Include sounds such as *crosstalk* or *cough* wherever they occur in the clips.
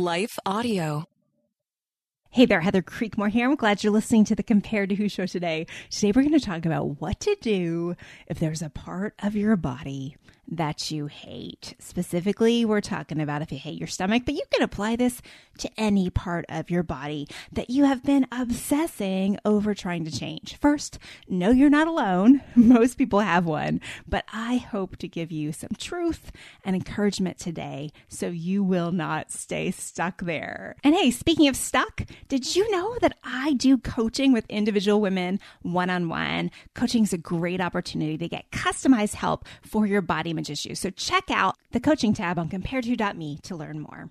Life Audio. Hey there, Heather Creekmore here. I'm glad you're listening to the Compared to Who show today. Today we're going to talk about what to do if there's a part of your body that you hate. Specifically, we're talking about if you hate your stomach, but you can apply this to any part of your body that you have been obsessing over trying to change. First, know you're not alone. *laughs* Most people have one, but I hope to give you some truth and encouragement today so you will not stay stuck there. And hey, speaking of stuck, did you know that I do coaching with individual women one on one? Coaching is a great opportunity to get customized help for your body issues. So check out the coaching tab on compared2.me to learn more.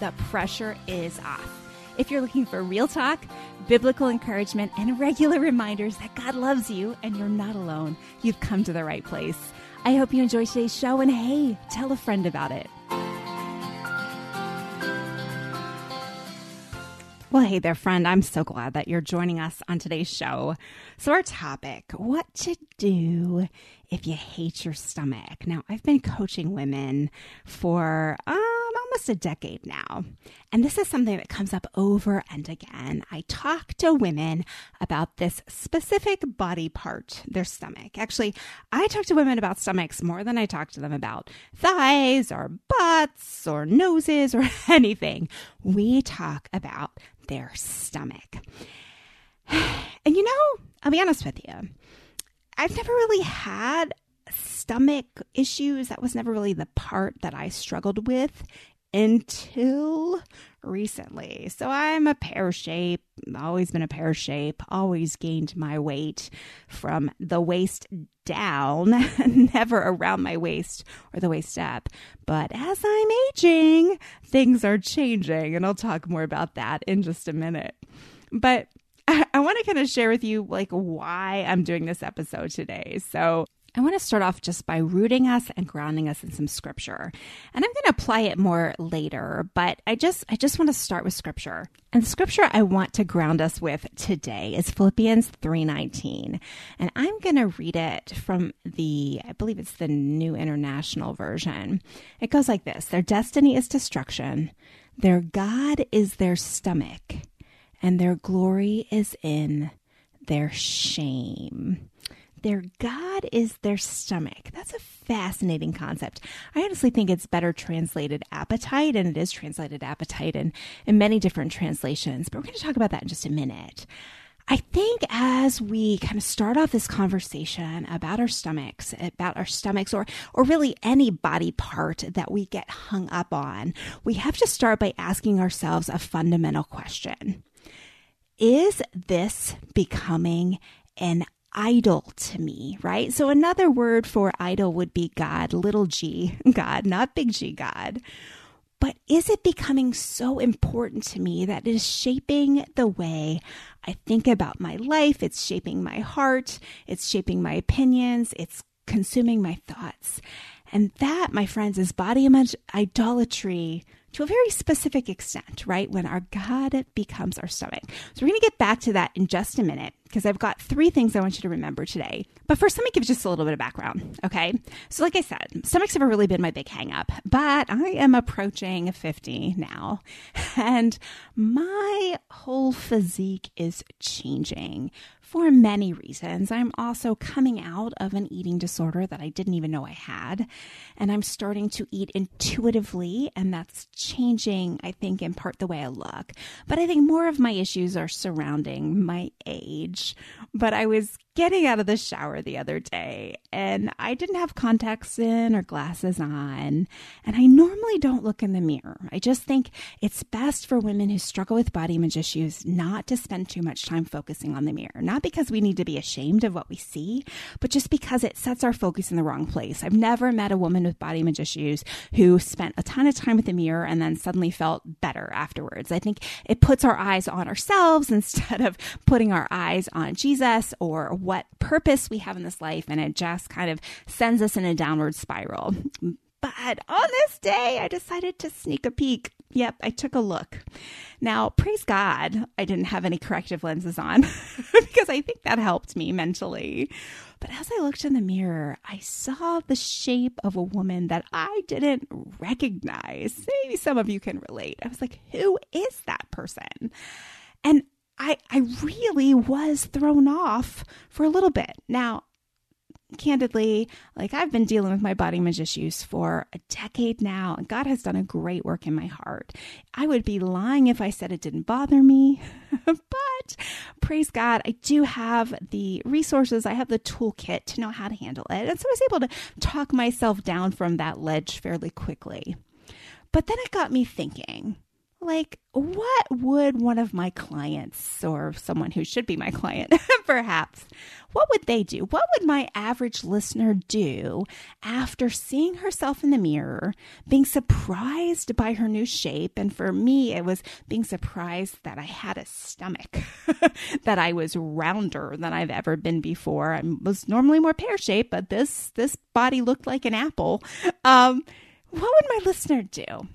the pressure is off. If you're looking for real talk, biblical encouragement, and regular reminders that God loves you and you're not alone, you've come to the right place. I hope you enjoy today's show and hey, tell a friend about it. Well, hey there, friend. I'm so glad that you're joining us on today's show. So, our topic what to do if you hate your stomach. Now, I've been coaching women for um, almost a decade now, and this is something that comes up over and again. I talk to women about this specific body part, their stomach. Actually, I talk to women about stomachs more than I talk to them about thighs or butts or noses or *laughs* anything. We talk about their stomach. *sighs* And you know, I'll be honest with you, I've never really had stomach issues. That was never really the part that I struggled with until recently. So I'm a pear shape, always been a pear shape, always gained my weight from the waist down, *laughs* never around my waist or the waist up. But as I'm aging, things are changing, and I'll talk more about that in just a minute. But *laughs* I, I want to kind of share with you like why I'm doing this episode today. So I want to start off just by rooting us and grounding us in some scripture. And I'm going to apply it more later, but I just I just want to start with scripture. And the scripture I want to ground us with today is Philippians 3:19. And I'm going to read it from the I believe it's the New International Version. It goes like this: Their destiny is destruction, their god is their stomach, and their glory is in their shame. Their God is their stomach. That's a fascinating concept. I honestly think it's better translated appetite, and it is translated appetite in, in many different translations, but we're going to talk about that in just a minute. I think as we kind of start off this conversation about our stomachs, about our stomachs, or or really any body part that we get hung up on, we have to start by asking ourselves a fundamental question. Is this becoming an idol to me, right? So another word for idol would be God, little g, *laughs* God, not big G, God. But is it becoming so important to me that it is shaping the way I think about my life? It's shaping my heart. It's shaping my opinions. It's consuming my thoughts. And that, my friends, is body image idolatry to a very specific extent, right? When our God becomes our stomach. So we're going to get back to that in just a minute because I've got three things I want you to remember today. But first, let me give just a little bit of background, okay? So, like I said, stomachs have really been my big hang up, but I am approaching 50 now, *laughs* and my whole physique is changing for many reasons. I'm also coming out of an eating disorder that I didn't even know I had, and I'm starting to eat intuitively, and that's changing, I think, in part the way I look. But I think more of my issues are surrounding my age. But I was getting out of the shower the other day and I didn't have contacts in or glasses on. And I normally don't look in the mirror. I just think it's best for women who struggle with body image issues not to spend too much time focusing on the mirror. Not because we need to be ashamed of what we see, but just because it sets our focus in the wrong place. I've never met a woman with body image issues who spent a ton of time with the mirror and then suddenly felt better afterwards. I think it puts our eyes on ourselves *laughs* instead of putting our eyes on Jesus or what purpose we have in this life, and it just kind of sends us in a downward spiral. But on this day, I decided to sneak a peek. Yep, I took a look. Now, praise God, I didn't have any corrective lenses on *laughs* because I think that helped me mentally. But as I looked in the mirror, I saw the shape of a woman that I didn't recognize. Maybe some of you can relate. I was like, who is that person? And I, I really was thrown off for a little bit. Now, candidly, like I've been dealing with my body image issues for a decade now, and God has done a great work in my heart. I would be lying if I said it didn't bother me, *laughs* but praise God, I do have the resources, I have the toolkit to know how to handle it. And so I was able to talk myself down from that ledge fairly quickly. But then it got me thinking like what would one of my clients or someone who should be my client *laughs* perhaps what would they do? What would my average listener do after seeing herself in the mirror being surprised by her new shape? And for me it was being surprised that i had a stomach *laughs* that i was rounder than i've ever been before. I was normally more pear-shaped but this this body looked like an apple. Um, what would my listener do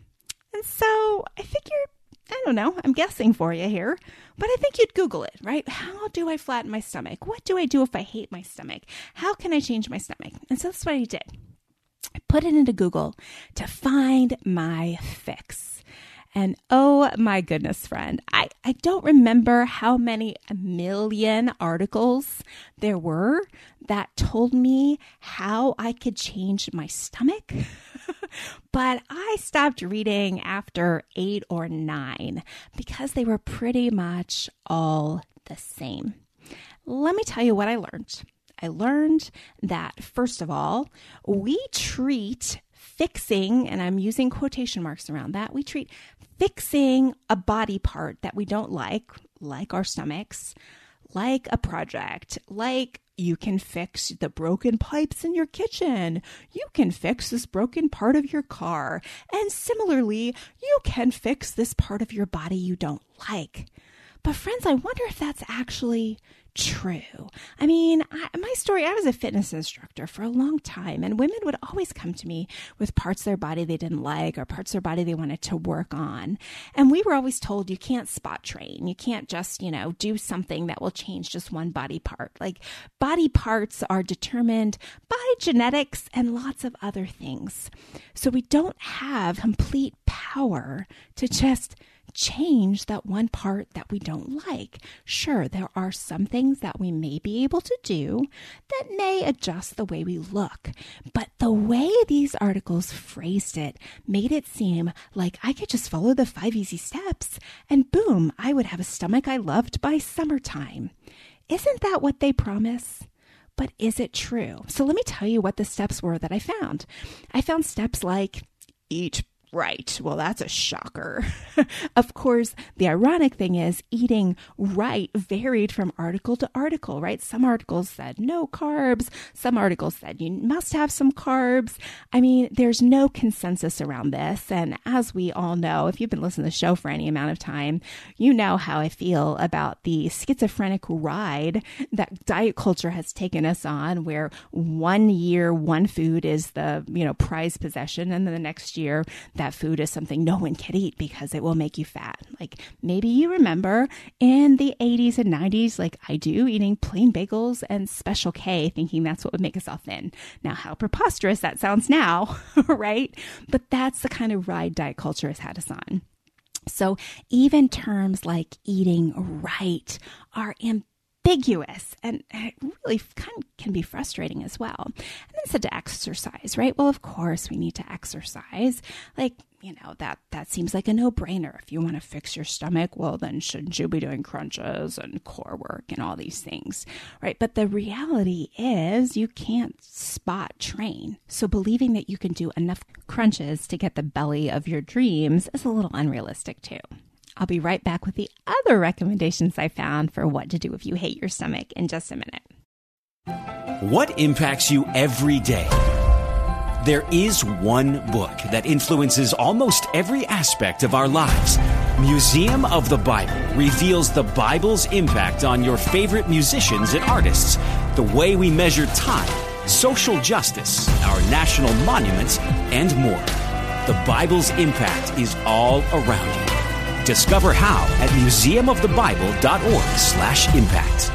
and so I figure, I don't know, I'm guessing for you here, but I think you'd Google it, right? How do I flatten my stomach? What do I do if I hate my stomach? How can I change my stomach? And so that's what I did. I put it into Google to find my fix. And oh my goodness, friend, I, I don't remember how many million articles there were that told me how I could change my stomach. *laughs* *laughs* but I stopped reading after eight or nine because they were pretty much all the same. Let me tell you what I learned. I learned that, first of all, we treat fixing, and I'm using quotation marks around that, we treat fixing a body part that we don't like, like our stomachs, like a project, like you can fix the broken pipes in your kitchen. You can fix this broken part of your car. And similarly, you can fix this part of your body you don't like. But, friends, I wonder if that's actually true. I mean, I, my story, I was a fitness instructor for a long time, and women would always come to me with parts of their body they didn't like or parts of their body they wanted to work on. And we were always told you can't spot train. You can't just, you know, do something that will change just one body part. Like body parts are determined by genetics and lots of other things. So we don't have complete power to just change that one part that we don't like. Sure, there are some things that we may be able to do that may adjust the way we look, but the way these articles phrased it made it seem like I could just follow the five easy steps and boom, I would have a stomach I loved by summertime. Isn't that what they promise? But is it true? So let me tell you what the steps were that I found. I found steps like eat right. Well, that's a shocker. *laughs* of course, the ironic thing is eating right varied from article to article, right? Some articles said no carbs, some articles said you must have some carbs. I mean, there's no consensus around this. And as we all know, if you've been listening to the show for any amount of time, you know how I feel about the schizophrenic ride that diet culture has taken us on, where one year one food is the, you know, prized possession, and then the next year that that food is something no one can eat because it will make you fat. Like maybe you remember in the 80s and 90s, like I do, eating plain bagels and Special K, thinking that's what would make us all thin. Now, how preposterous that sounds now, *laughs* right? But that's the kind of ride diet culture has had us on. So even terms like eating right are ambiguous and it really kind of can be frustrating as well. And then said to exercise, right? Well, of course we need to exercise. Like, you know, that that seems like a no-brainer. If you want to fix your stomach, well then shouldn't you be doing crunches and core work and all these things, right? But the reality is you can't spot train. So believing that you can do enough crunches to get the belly of your dreams is a little unrealistic too. I'll be right back with the other recommendations I found for what to do if you hate your stomach in just a minute. What impacts you every day? There is one book that influences almost every aspect of our lives. Museum of the Bible reveals the Bible's impact on your favorite musicians and artists, the way we measure time, social justice, our national monuments, and more. The Bible's impact is all around you. Discover how at museumofthebible.org/impact.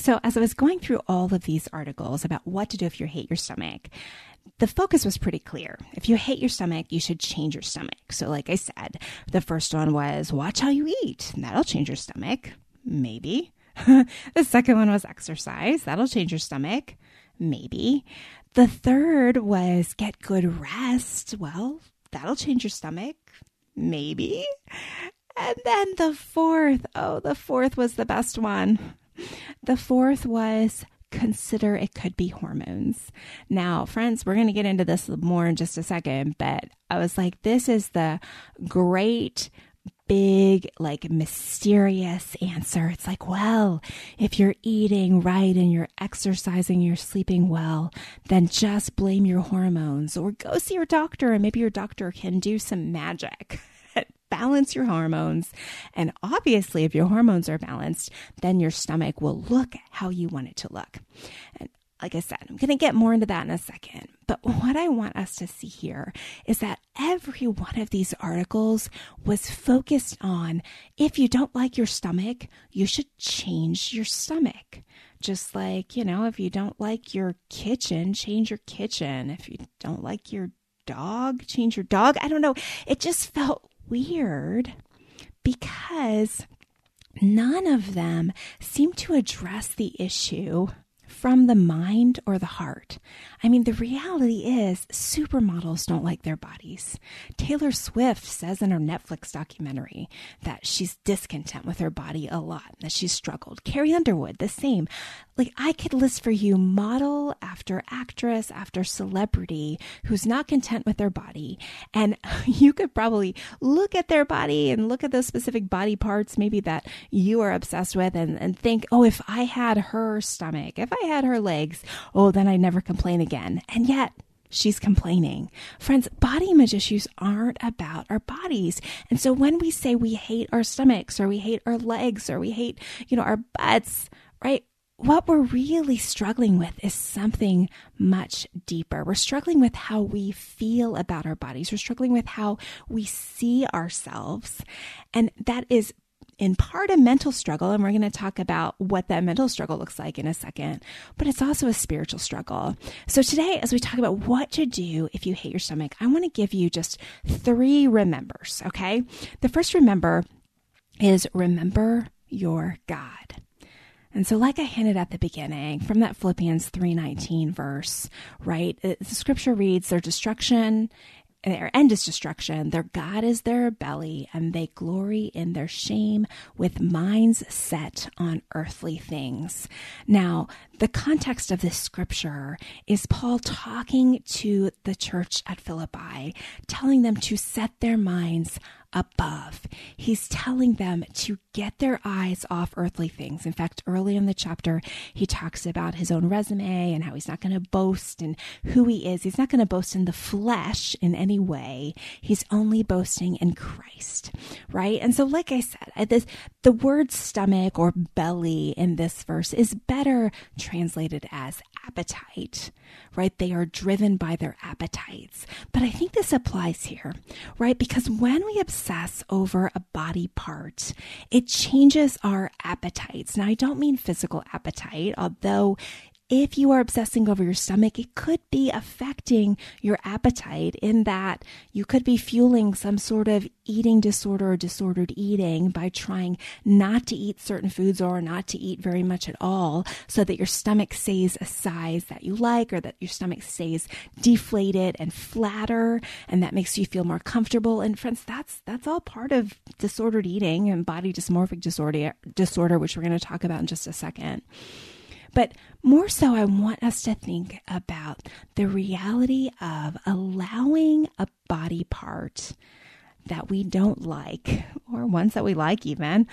So, as I was going through all of these articles about what to do if you hate your stomach, the focus was pretty clear. If you hate your stomach, you should change your stomach. So, like I said, the first one was watch how you eat. That'll change your stomach. Maybe. *laughs* the second one was exercise. That'll change your stomach. Maybe. The third was get good rest. Well, that'll change your stomach. Maybe. And then the fourth, oh, the fourth was the best one. The fourth was consider it could be hormones. Now, friends, we're going to get into this more in just a second, but I was like, this is the great big, like mysterious answer. It's like, well, if you're eating right and you're exercising, you're sleeping well, then just blame your hormones or go see your doctor and maybe your doctor can do some magic. *laughs* balance your hormones. And obviously, if your hormones are balanced, then your stomach will look how you want it to look. And like I said, I'm going to get more into that in a second. But what I want us to see here is that every one of these articles was focused on if you don't like your stomach, you should change your stomach. Just like, you know, if you don't like your kitchen, change your kitchen. If you don't like your dog, change your dog. I don't know. It just felt weird because none of them seem to address the issue from the mind or the heart. I mean, the reality is supermodels don't like their bodies. Taylor Swift says in her Netflix documentary that she's discontent with her body a lot, that she's struggled. Carrie Underwood, the same. Like, I could list for you model after actress after celebrity who's not content with their body. And *laughs* you could probably look at their body and look at those specific body parts, maybe that you are obsessed with, and, and think, oh, if I had her stomach, if I had her legs, oh, then I'd never complain again. And yet, she's complaining. Friends, body image issues aren't about our bodies. And so when we say we hate our stomachs or we hate our legs or we hate, you know, our butts, right? What we're really struggling with is something much deeper. We're struggling with how we feel about our bodies. We're struggling with how we see ourselves. And that is in part a mental struggle, and we're going to talk about what that mental struggle looks like in a second, but it's also a spiritual struggle. So today, as we talk about what to do if you hate your stomach, I want to give you just three remembers, okay? The first remember is remember your God. And so like I hinted at the beginning from that Philippians 3:19 verse, right? The scripture reads their destruction their end is destruction. Their God is their belly, and they glory in their shame with minds set on earthly things. Now, the context of this scripture is Paul talking to the church at Philippi, telling them to set their minds above. He's telling them to get their eyes off earthly things. In fact, early in the chapter, he talks about his own resume and how he's not going to boast in who he is. He's not going to boast in the flesh in any way. He's only boasting in Christ, right? And so, like I said, this, the word stomach or belly in this verse is better translated as appetite, right? They are driven by their appetites. But I think this applies here, right? Because when we obsess over a body part, it changes our appetites. Now, I don't mean physical appetite, although if you are obsessing over your stomach, it could be affecting your appetite in that you could be fueling some sort of eating disorder or disordered eating by trying not to eat certain foods or not to eat very much at all so that your stomach stays a size that you like or that your stomach stays deflated and flatter and that makes you feel more comfortable. And friends, that's that's all part of disordered eating and body dysmorphic disorder disorder, which we're going to talk about in just a second. But more so, I want us to think about the reality of allowing a body part that we don't like, or ones that we like even,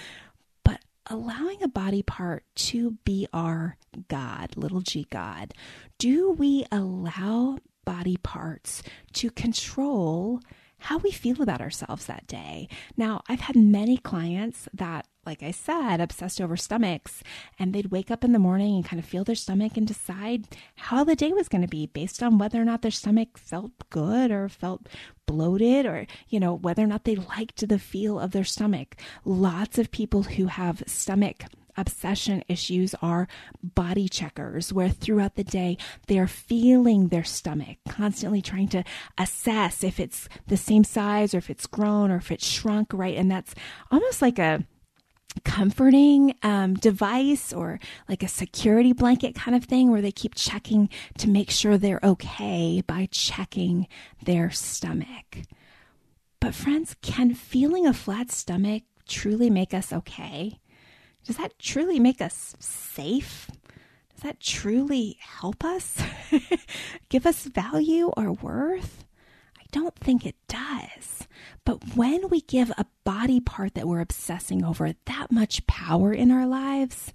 but allowing a body part to be our God, little g God. Do we allow body parts to control how we feel about ourselves that day. Now, I've had many clients that, like I said, obsessed over stomachs, and they'd wake up in the morning and kind of feel their stomach and decide how the day was going to be based on whether or not their stomach felt good or felt bloated or, you know, whether or not they liked the feel of their stomach. Lots of people who have stomach obsession issues are body checkers, where throughout the day they are feeling their stomach, constantly trying to assess if it's the same size or if it's grown or if it's shrunk, right? And that's almost like a comforting um, device or like a security blanket kind of thing where they keep checking to make sure they're okay by checking their stomach. But, friends, can feeling a flat stomach truly make us okay? Does that truly make us safe? Does that truly help us? *laughs* Give us value or worth? I don't think it does. But when we give a body part that we're obsessing over that much power in our lives,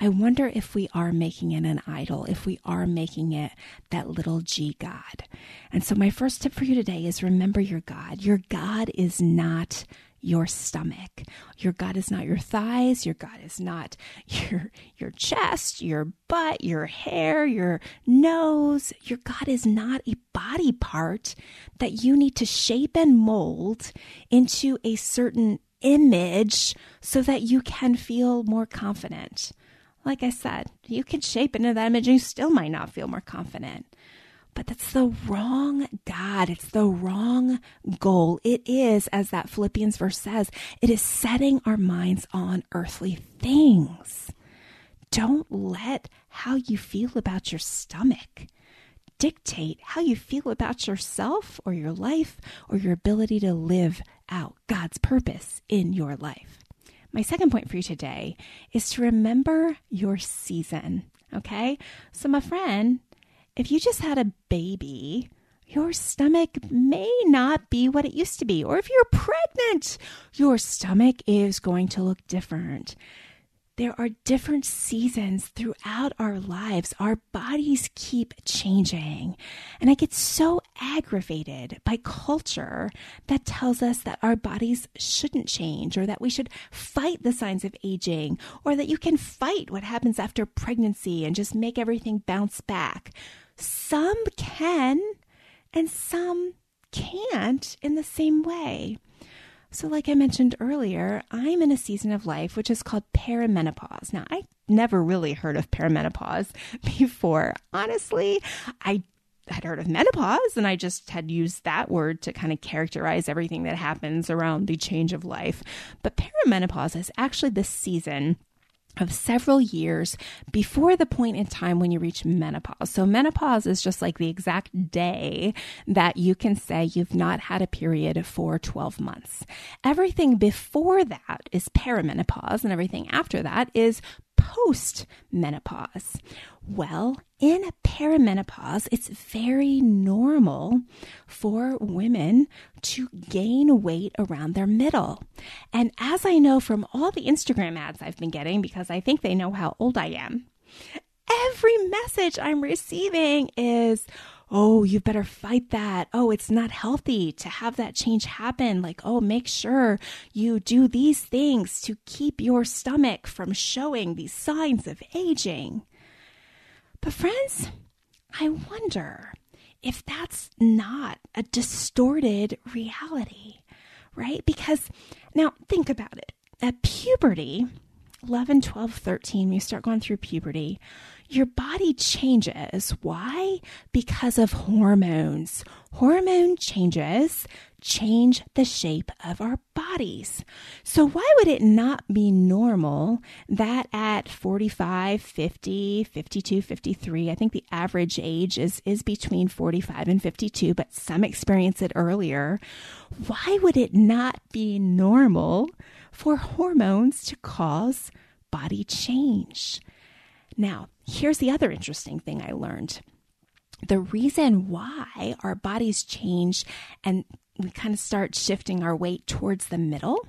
I wonder if we are making it an idol, if we are making it that little g God. And so, my first tip for you today is remember your God. Your God is not your stomach. Your God is not your thighs. Your God is not *laughs* your, your chest, your butt, your hair, your nose. Your God is not a body part that you need to shape and mold into a certain image so that you can feel more confident. Like I said, you can shape into that image and you still might not feel more confident. But that's the wrong God. It's the wrong goal. It is, as that Philippians verse says, it is setting our minds on earthly things. Don't let how you feel about your stomach dictate how you feel about yourself or your life or your ability to live out God's purpose in your life. My second point for you today is to remember your season. Okay. So, my friend, if you just had a baby, your stomach may not be what it used to be. Or if you're pregnant, your stomach is going to look different. There are different seasons throughout our lives. Our bodies keep changing. And I get so aggravated by culture that tells us that our bodies shouldn't change or that we should fight the signs of aging or that you can fight what happens after pregnancy and just make everything bounce back. Some can and some can't in the same way. So, like I mentioned earlier, I'm in a season of life which is called perimenopause. Now, I never really heard of perimenopause *laughs* before. Honestly, I had heard of menopause and I just had used that word to kind of characterize everything that happens around the change of life. But perimenopause is actually the season of several years before the point in time when you reach menopause. So, menopause is just like the exact day that you can say you've not had a period for 12 months. Everything before that is perimenopause, and everything after that is post menopause? Well, in a perimenopause, it's very normal for women to gain weight around their middle. And as I know from all the Instagram ads I've been getting, because I think they know how old I am, every message I'm receiving is, oh, you better fight that. Oh, it's not healthy to have that change happen. Like, oh, make sure you do these things to keep your stomach from showing these signs of aging. But, friends, I wonder if that's not a distorted reality, right? Because now think about it. At puberty, 11, 12, 13, you start going through puberty, your body changes. Why? Because of hormones. Hormone changes change the shape of our bodies. So, why would it not be normal that at 45, 50, 52, 53, I think the average age is, is between 45 and 52, but some experience it earlier? Why would it not be normal for hormones to cause body change? Now, here's the other interesting thing I learned. The reason why our bodies change and we kind of start shifting our weight towards the middle,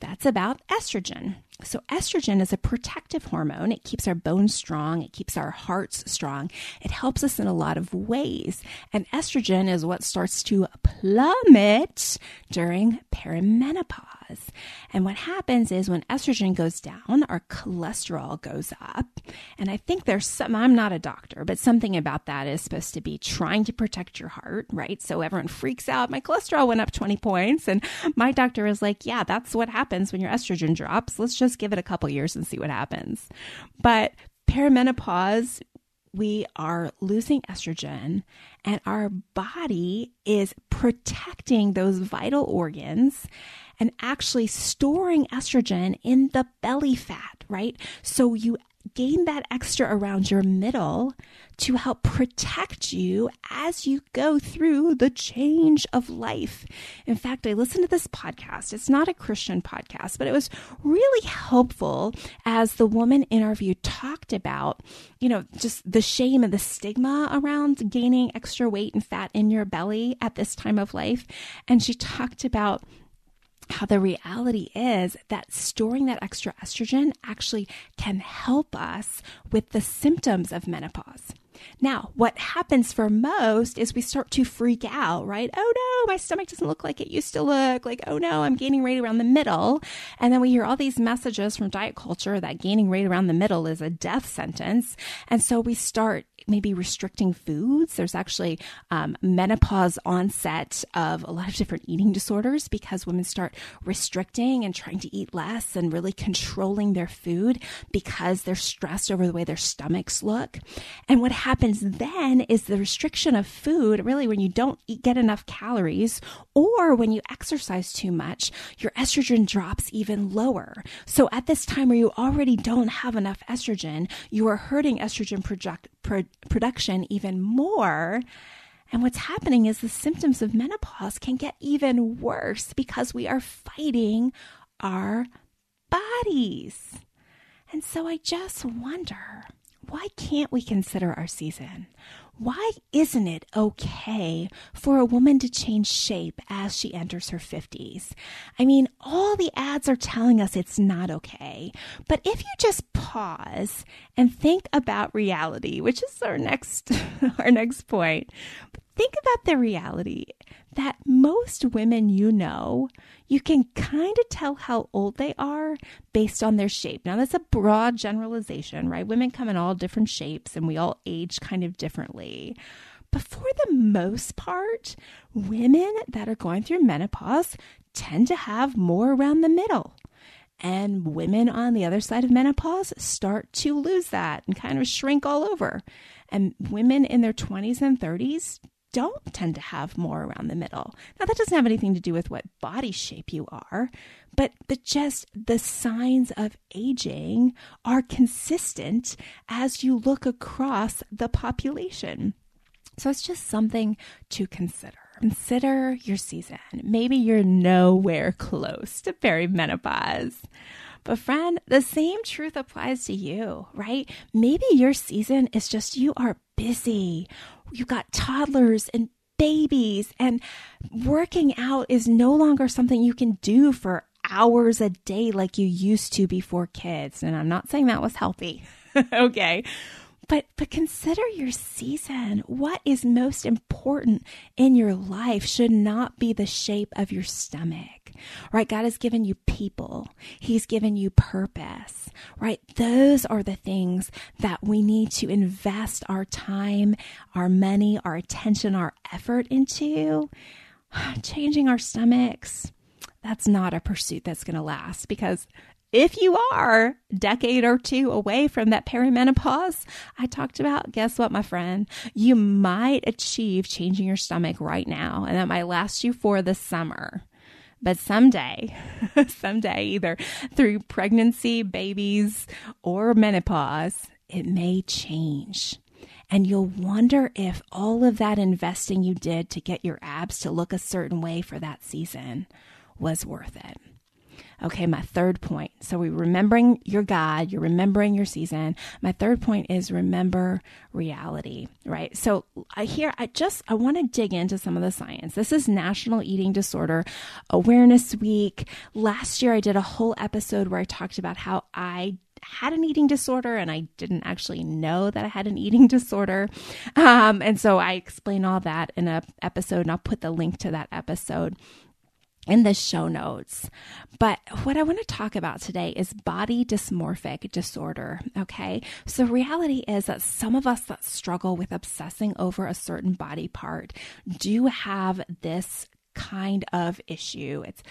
that's about estrogen. So, estrogen is a protective hormone. It keeps our bones strong, it keeps our hearts strong, it helps us in a lot of ways. And estrogen is what starts to plummet during perimenopause. And what happens is when estrogen goes down, our cholesterol goes up. And I think there's some, I'm not a doctor, but something about that is supposed to be trying to protect your heart, right? So everyone freaks out. My cholesterol went up 20 points. And my doctor is like, yeah, that's what happens when your estrogen drops. Let's just give it a couple years and see what happens. But perimenopause, we are losing estrogen and our body is protecting those vital organs and actually storing estrogen in the belly fat, right? So you gain that extra around your middle to help protect you as you go through the change of life. In fact, I listened to this podcast. It's not a Christian podcast, but it was really helpful as the woman interviewed talked about, you know, just the shame and the stigma around gaining extra weight and fat in your belly at this time of life. And she talked about how the reality is that storing that extra estrogen actually can help us with the symptoms of menopause. Now, what happens for most is we start to freak out, right? Oh no, my stomach doesn't look like it used to look. Like, oh no, I'm gaining weight around the middle. And then we hear all these messages from diet culture that gaining weight around the middle is a death sentence. And so we start maybe restricting foods. There's actually um, menopause onset of a lot of different eating disorders because women start restricting and trying to eat less and really controlling their food because they're stressed over the way their stomachs look. And what happens then is the restriction of food, really, when you don't eat, get enough calories or when you exercise too much, your estrogen drops even lower. So at this time where you already don't have enough estrogen, you are hurting estrogen project, pro- production even more. And what's happening is the symptoms of menopause can get even worse because we are fighting our bodies. And so I just wonder why can't we consider our season? Why isn't it okay for a woman to change shape as she enters her 50s? I mean, all the ads are telling us it's not okay. But if you just pause and think about reality, which is our next *laughs* our next point, think about the reality that most women you know, you can kind of tell how old they are based on their shape. Now, that's a broad generalization, right? Women come in all different shapes and we all age kind of differently. But for the most part, women that are going through menopause tend to have more around the middle. And women on the other side of menopause start to lose that and kind of shrink all over. And women in their 20s and 30s don't tend to have more around the middle. Now that doesn't have anything to do with what body shape you are, but the, just the signs of aging are consistent as you look across the population. So it's just something to consider. Consider your season. Maybe you're nowhere close to perimenopause. But, friend, the same truth applies to you, right? Maybe your season is just you are busy. You got toddlers and babies, and working out is no longer something you can do for hours a day like you used to before kids. And I'm not saying that was healthy. *laughs* okay. But but consider your season. What is most important in your life should not be the shape of your stomach. Right? God has given you people. He's given you purpose. Right? Those are the things that we need to invest our time, our money, our attention, our effort into. *sighs* Changing our stomachs. That's not a pursuit that's going to last because if you are decade or two away from that perimenopause I talked about, guess what, my friend? You might achieve changing your stomach right now, and that might last you for the summer. But someday, *laughs* someday, either through pregnancy, babies, or menopause, it may change. And you'll wonder if all of that investing you did to get your abs to look a certain way for that season was worth it. Okay, my third point. So we're remembering your God, you're remembering your season. My third point is remember reality, right? So I here I just I want to dig into some of the science. This is National Eating Disorder Awareness Week. Last year I did a whole episode where I talked about how I had an eating disorder and I didn't actually know that I had an *laughs* eating disorder. Um, and so I explain all that in a episode and I'll put the link to that episode in the show notes. But what I want to talk about today is body dysmorphic disorder. Okay. So, reality is that some of us that struggle with obsessing over a certain body part do have this kind of issue. It's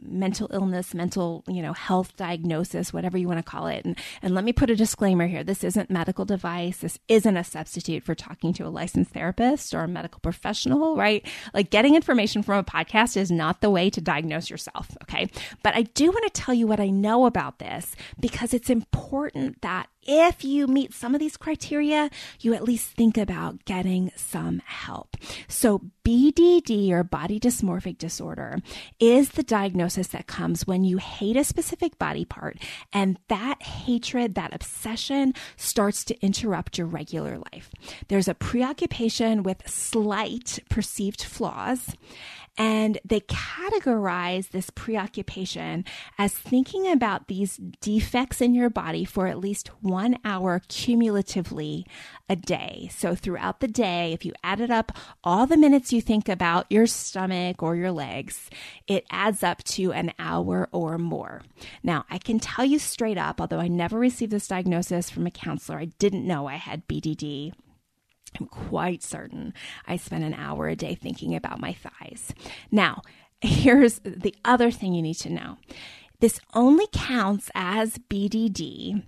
mental illness, mental, you know, health diagnosis, whatever you want to call it. And and let me put a disclaimer here. This isn't medical device. This isn't a substitute for talking to a licensed therapist or a medical professional, right? Like getting information from a podcast is not the way to diagnose yourself, okay? But I do want to tell you what I know about this because it's important that if you meet some of these criteria, you at least think about getting some help. So, BDD or body dysmorphic disorder is the diagnosis that comes when you hate a specific body part and that hatred, that obsession starts to interrupt your regular life. There's a preoccupation with slight perceived flaws and they categorize this preoccupation as thinking about these defects in your body for at least one hour cumulatively a day. So throughout the day, if you added up all the minutes you think about your stomach or your legs, it adds up to an hour or more. Now, I can tell you straight up, although I never received this diagnosis from a counselor, I didn't know I had BDD. I'm quite certain I spend an hour a day thinking about my thighs. Now, here's the other thing you need to know this only counts as BDD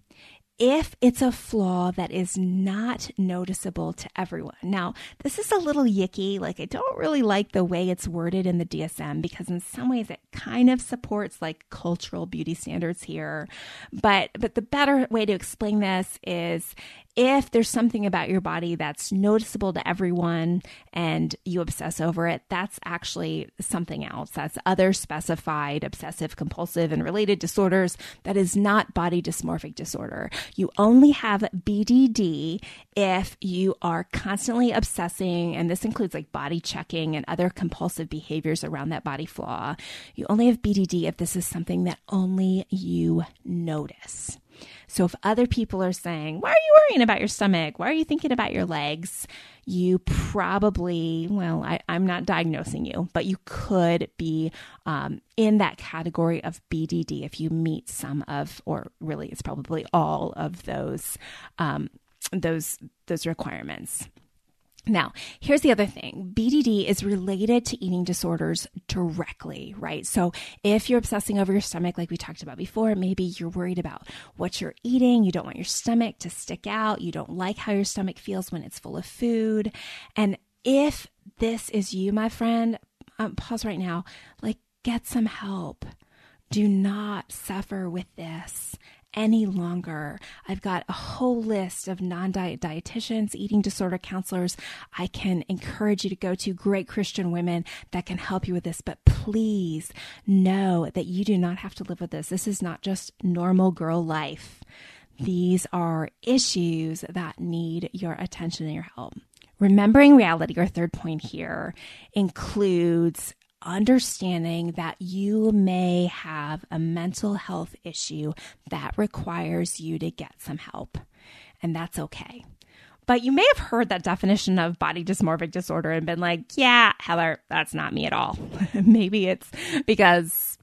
if it's a flaw that is not noticeable to everyone. Now, this is a little yicky. Like, I don't really like the way it's worded in the DSM because, in some ways, it kind of supports like cultural beauty standards here. But, but the better way to explain this is if there's something about your body that's noticeable to everyone and you obsess over it, that's actually something else. That's other specified obsessive compulsive and related disorders that is not body dysmorphic disorder. You only have BDD if you are constantly obsessing, and this includes like body checking and other compulsive behaviors around that body flaw. You only have BDD if this is something that only you notice. So if other people are saying, Why are you worrying about your stomach? Why are you thinking about your legs? You probably, well, I, am not diagnosing you, but you could be um, in that category of BDD if you meet some of, or really, it's probably all of those, um, those, those requirements. Now, here's the other thing. BDD is related to eating disorders directly, right? So, if you're obsessing over your stomach, like we talked about before, maybe you're worried about what you're eating, you don't want your stomach to stick out, you don't like how your stomach feels when it's full of food. And if this is you, my friend, um, pause right now, like get some help. Do not suffer with this any longer. I've got a whole list of non diet dietitians, eating disorder counselors. I can encourage you to go to great Christian women that can help you with this. But please know that you do not have to live with this. This is not just normal girl life. These are issues that need your attention and your help. Remembering reality, our third point here, includes understanding that you may have a mental health issue that requires you to get some help, and that's okay. But you may have heard that definition of body dysmorphic disorder and been like, yeah, Heather, that's not me at all. *laughs* Maybe it's because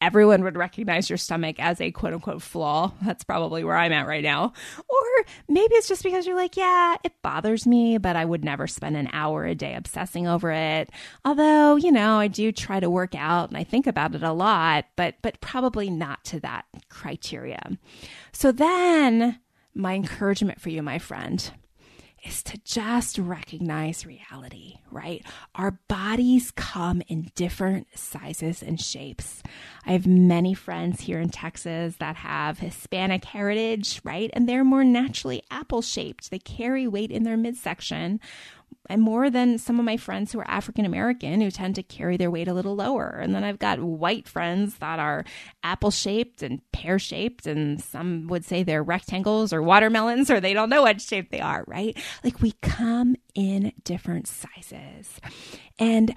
everyone would recognize your stomach as a quote unquote flaw. That's probably where I'm at right now. Or maybe it's just because you're like, yeah, it bothers me, but I would never spend an hour a day obsessing over it. Although, you know, I do try to work out and I think about it a lot, but but probably not to that criteria. So then my encouragement for you, my friend, is to just recognize reality, right? Our bodies come in different sizes and shapes. I have many friends here in Texas that have Hispanic heritage, right? And they're more naturally apple shaped. They carry weight in their midsection and more than some of my friends who are African American who tend to carry their weight a little lower. And then I've got white friends that are apple shaped and pear shaped, and some would say they're rectangles or watermelons, or they don't know what shape they are, right? Like we come in different sizes. And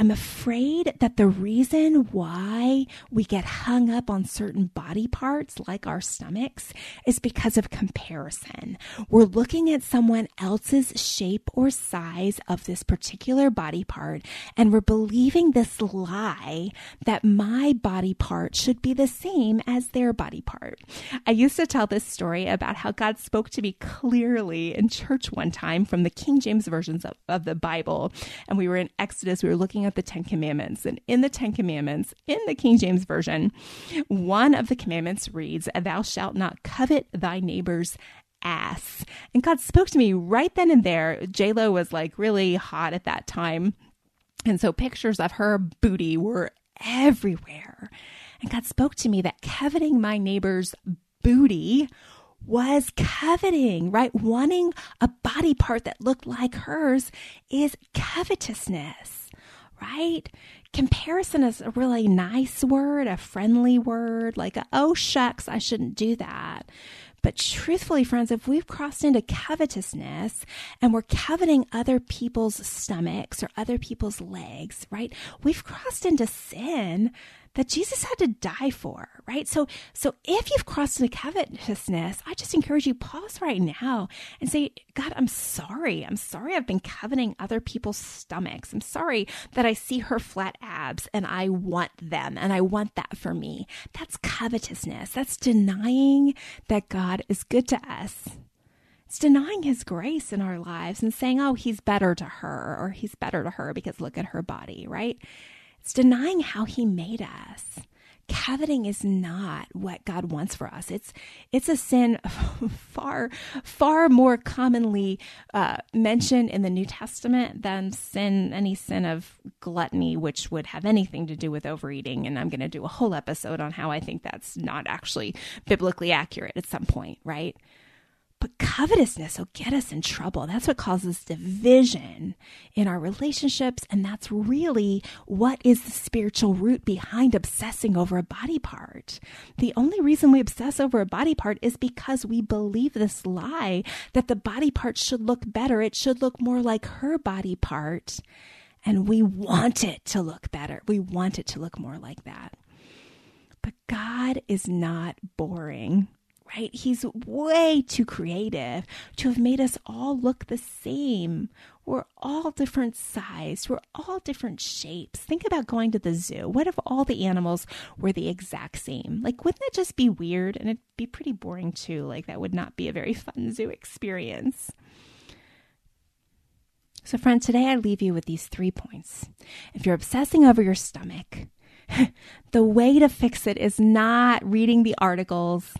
I'm afraid that the reason why we get hung up on certain body parts, like our stomachs, is because of comparison. We're looking at someone else's shape or size of this particular body part, and we're believing this lie that my body part should be the same as their body part. I used to tell this story about how God spoke to me clearly in church one time from the King James versions of, of the Bible, and we were in Exodus. We were looking at the Ten Commandments. And in the Ten Commandments, in the King James Version, one of the commandments reads, Thou shalt not covet thy neighbor's ass. And God spoke to me right then and there. Lo was like really hot at that time. And so pictures of her booty were everywhere. And God spoke to me that coveting my neighbor's booty was coveting, right? Wanting a body part that looked like hers is covetousness right? Comparison is a really nice word, a friendly word, like, oh, shucks, I shouldn't do that. But truthfully, friends, if we've crossed into covetousness and we're coveting other people's stomachs or other people's legs, right? We've crossed into sin that Jesus had to die for, right? So, so if you've crossed into covetousness, I just encourage you pause right now and say, God, I'm sorry. I'm sorry I've been coveting other people's stomachs. I'm sorry that I see her flat abs and I want them and I want that for me. That's covetousness. That's denying that God is good to us. It's denying his grace in our lives and saying, oh, he's better to her or he's better to her because look at her body, right? It's denying how he made us. Coveting is not what God wants for us. It's it's a sin *laughs* far far more commonly uh, mentioned in the New Testament than sin any sin of gluttony, which would have anything to do with overeating. And I'm going to do a whole episode on how I think that's not actually biblically accurate at some point, right? But covetousness will get us in trouble. That's what causes division in our relationships. And that's really what is the spiritual root behind obsessing over a body part. The only reason we obsess over a body part is because we believe this lie that the body part should look better. It should look more like her body part. And we want it to look better. We want it to look more like that. But God is not boring right? He's way too creative to have made us all look the same. We're all different size. We're all different shapes. Think about going to the zoo. What if all the animals were the exact same? Like, wouldn't that just be weird? And it'd be pretty boring too. Like, that would not be a very fun zoo experience. So, friend, today I leave you with these three points. If you're obsessing over your stomach, *laughs* the way to fix it is not reading the articles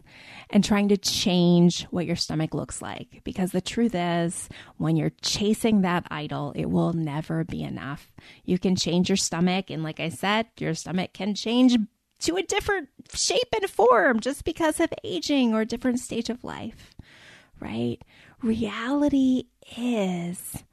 and trying to change what your stomach looks like. Because the truth is, when you're chasing that idol, it will never be enough. You can change your stomach. And like I said, your stomach can change to a different shape and form just because of aging or different stage of life, right? Reality is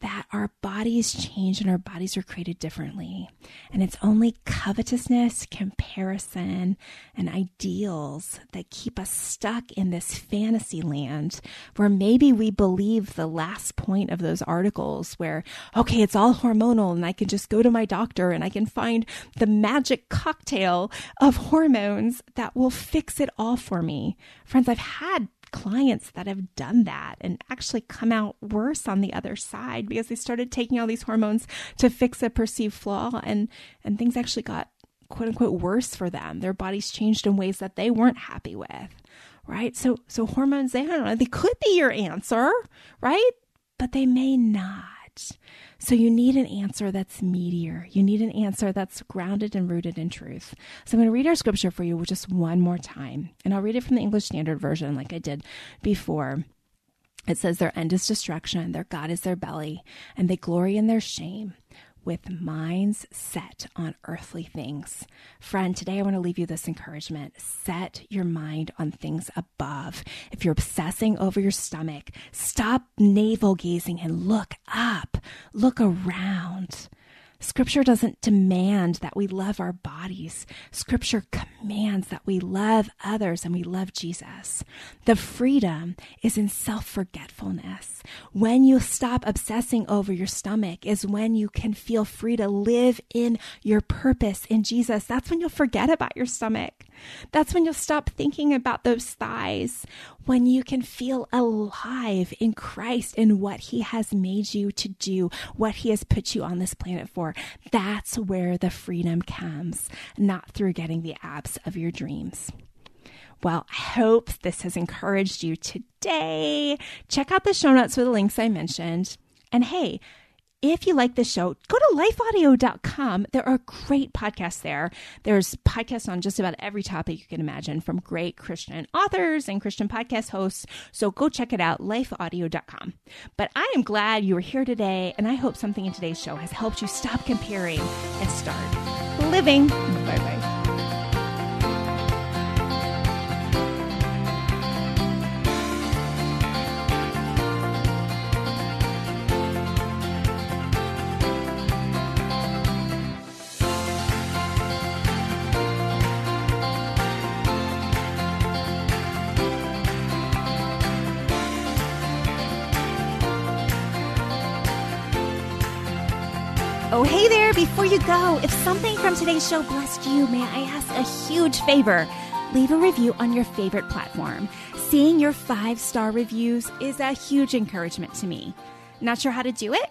that our bodies change and our bodies are created differently. And it's only covetousness, comparison, and ideals that keep us stuck in this fantasy land where maybe we believe the last point of those articles where, okay, it's all hormonal and I can just go to my doctor and I can find the magic cocktail of hormones that will fix it all for me. Friends, I've had clients that have done that and actually come out worse on the other side because they started taking all these hormones to fix a perceived flaw and and things actually got quote unquote worse for them. Their bodies changed in ways that they weren't happy with. Right? So so hormones they I don't know, they could be your answer, right? But they may not. So you need an answer that's meatier. You need an answer that's grounded and rooted in truth. So I'm going to read our scripture for you just one more time. And I'll read it from the English Standard Version like I did before. It says, Their end is destruction, their God is their belly, and they glory in their shame with minds set on earthly things. Friend, today I want to leave you this encouragement. Set your mind on things above. If you're obsessing over your stomach, stop navel gazing and look up. Look around. Scripture doesn't demand that we love our bodies. Scripture commands that we love others and we love Jesus. The freedom is in self forgetfulness. When you stop obsessing over your stomach, is when you can feel free to live in your purpose in Jesus. That's when you'll forget about your stomach. That's when you'll stop thinking about those thighs, when you can feel alive in Christ and what He has made you to do, what He has put you on this planet for. That's where the freedom comes, not through getting the abs of your dreams. Well, I hope this has encouraged you today. Check out the show notes for the links I mentioned. And hey, if you like this show, go to lifeaudio.com. There are great podcasts there. There's podcasts on just about every topic you can imagine from great Christian authors and Christian podcast hosts. So go check it out, lifeaudio.com. But I am glad you were here today, and I hope something in today's show has helped you stop comparing and start living. Bye bye. Before you go, if something from today's show blessed you, may I ask a huge favor? Leave a review on your favorite platform. Seeing your five star reviews is a huge encouragement to me. Not sure how to do it?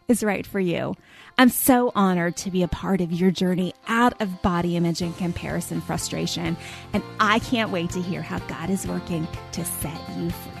is right for you. I'm so honored to be a part of your journey out of body image and comparison frustration, and I can't wait to hear how God is working to set you free.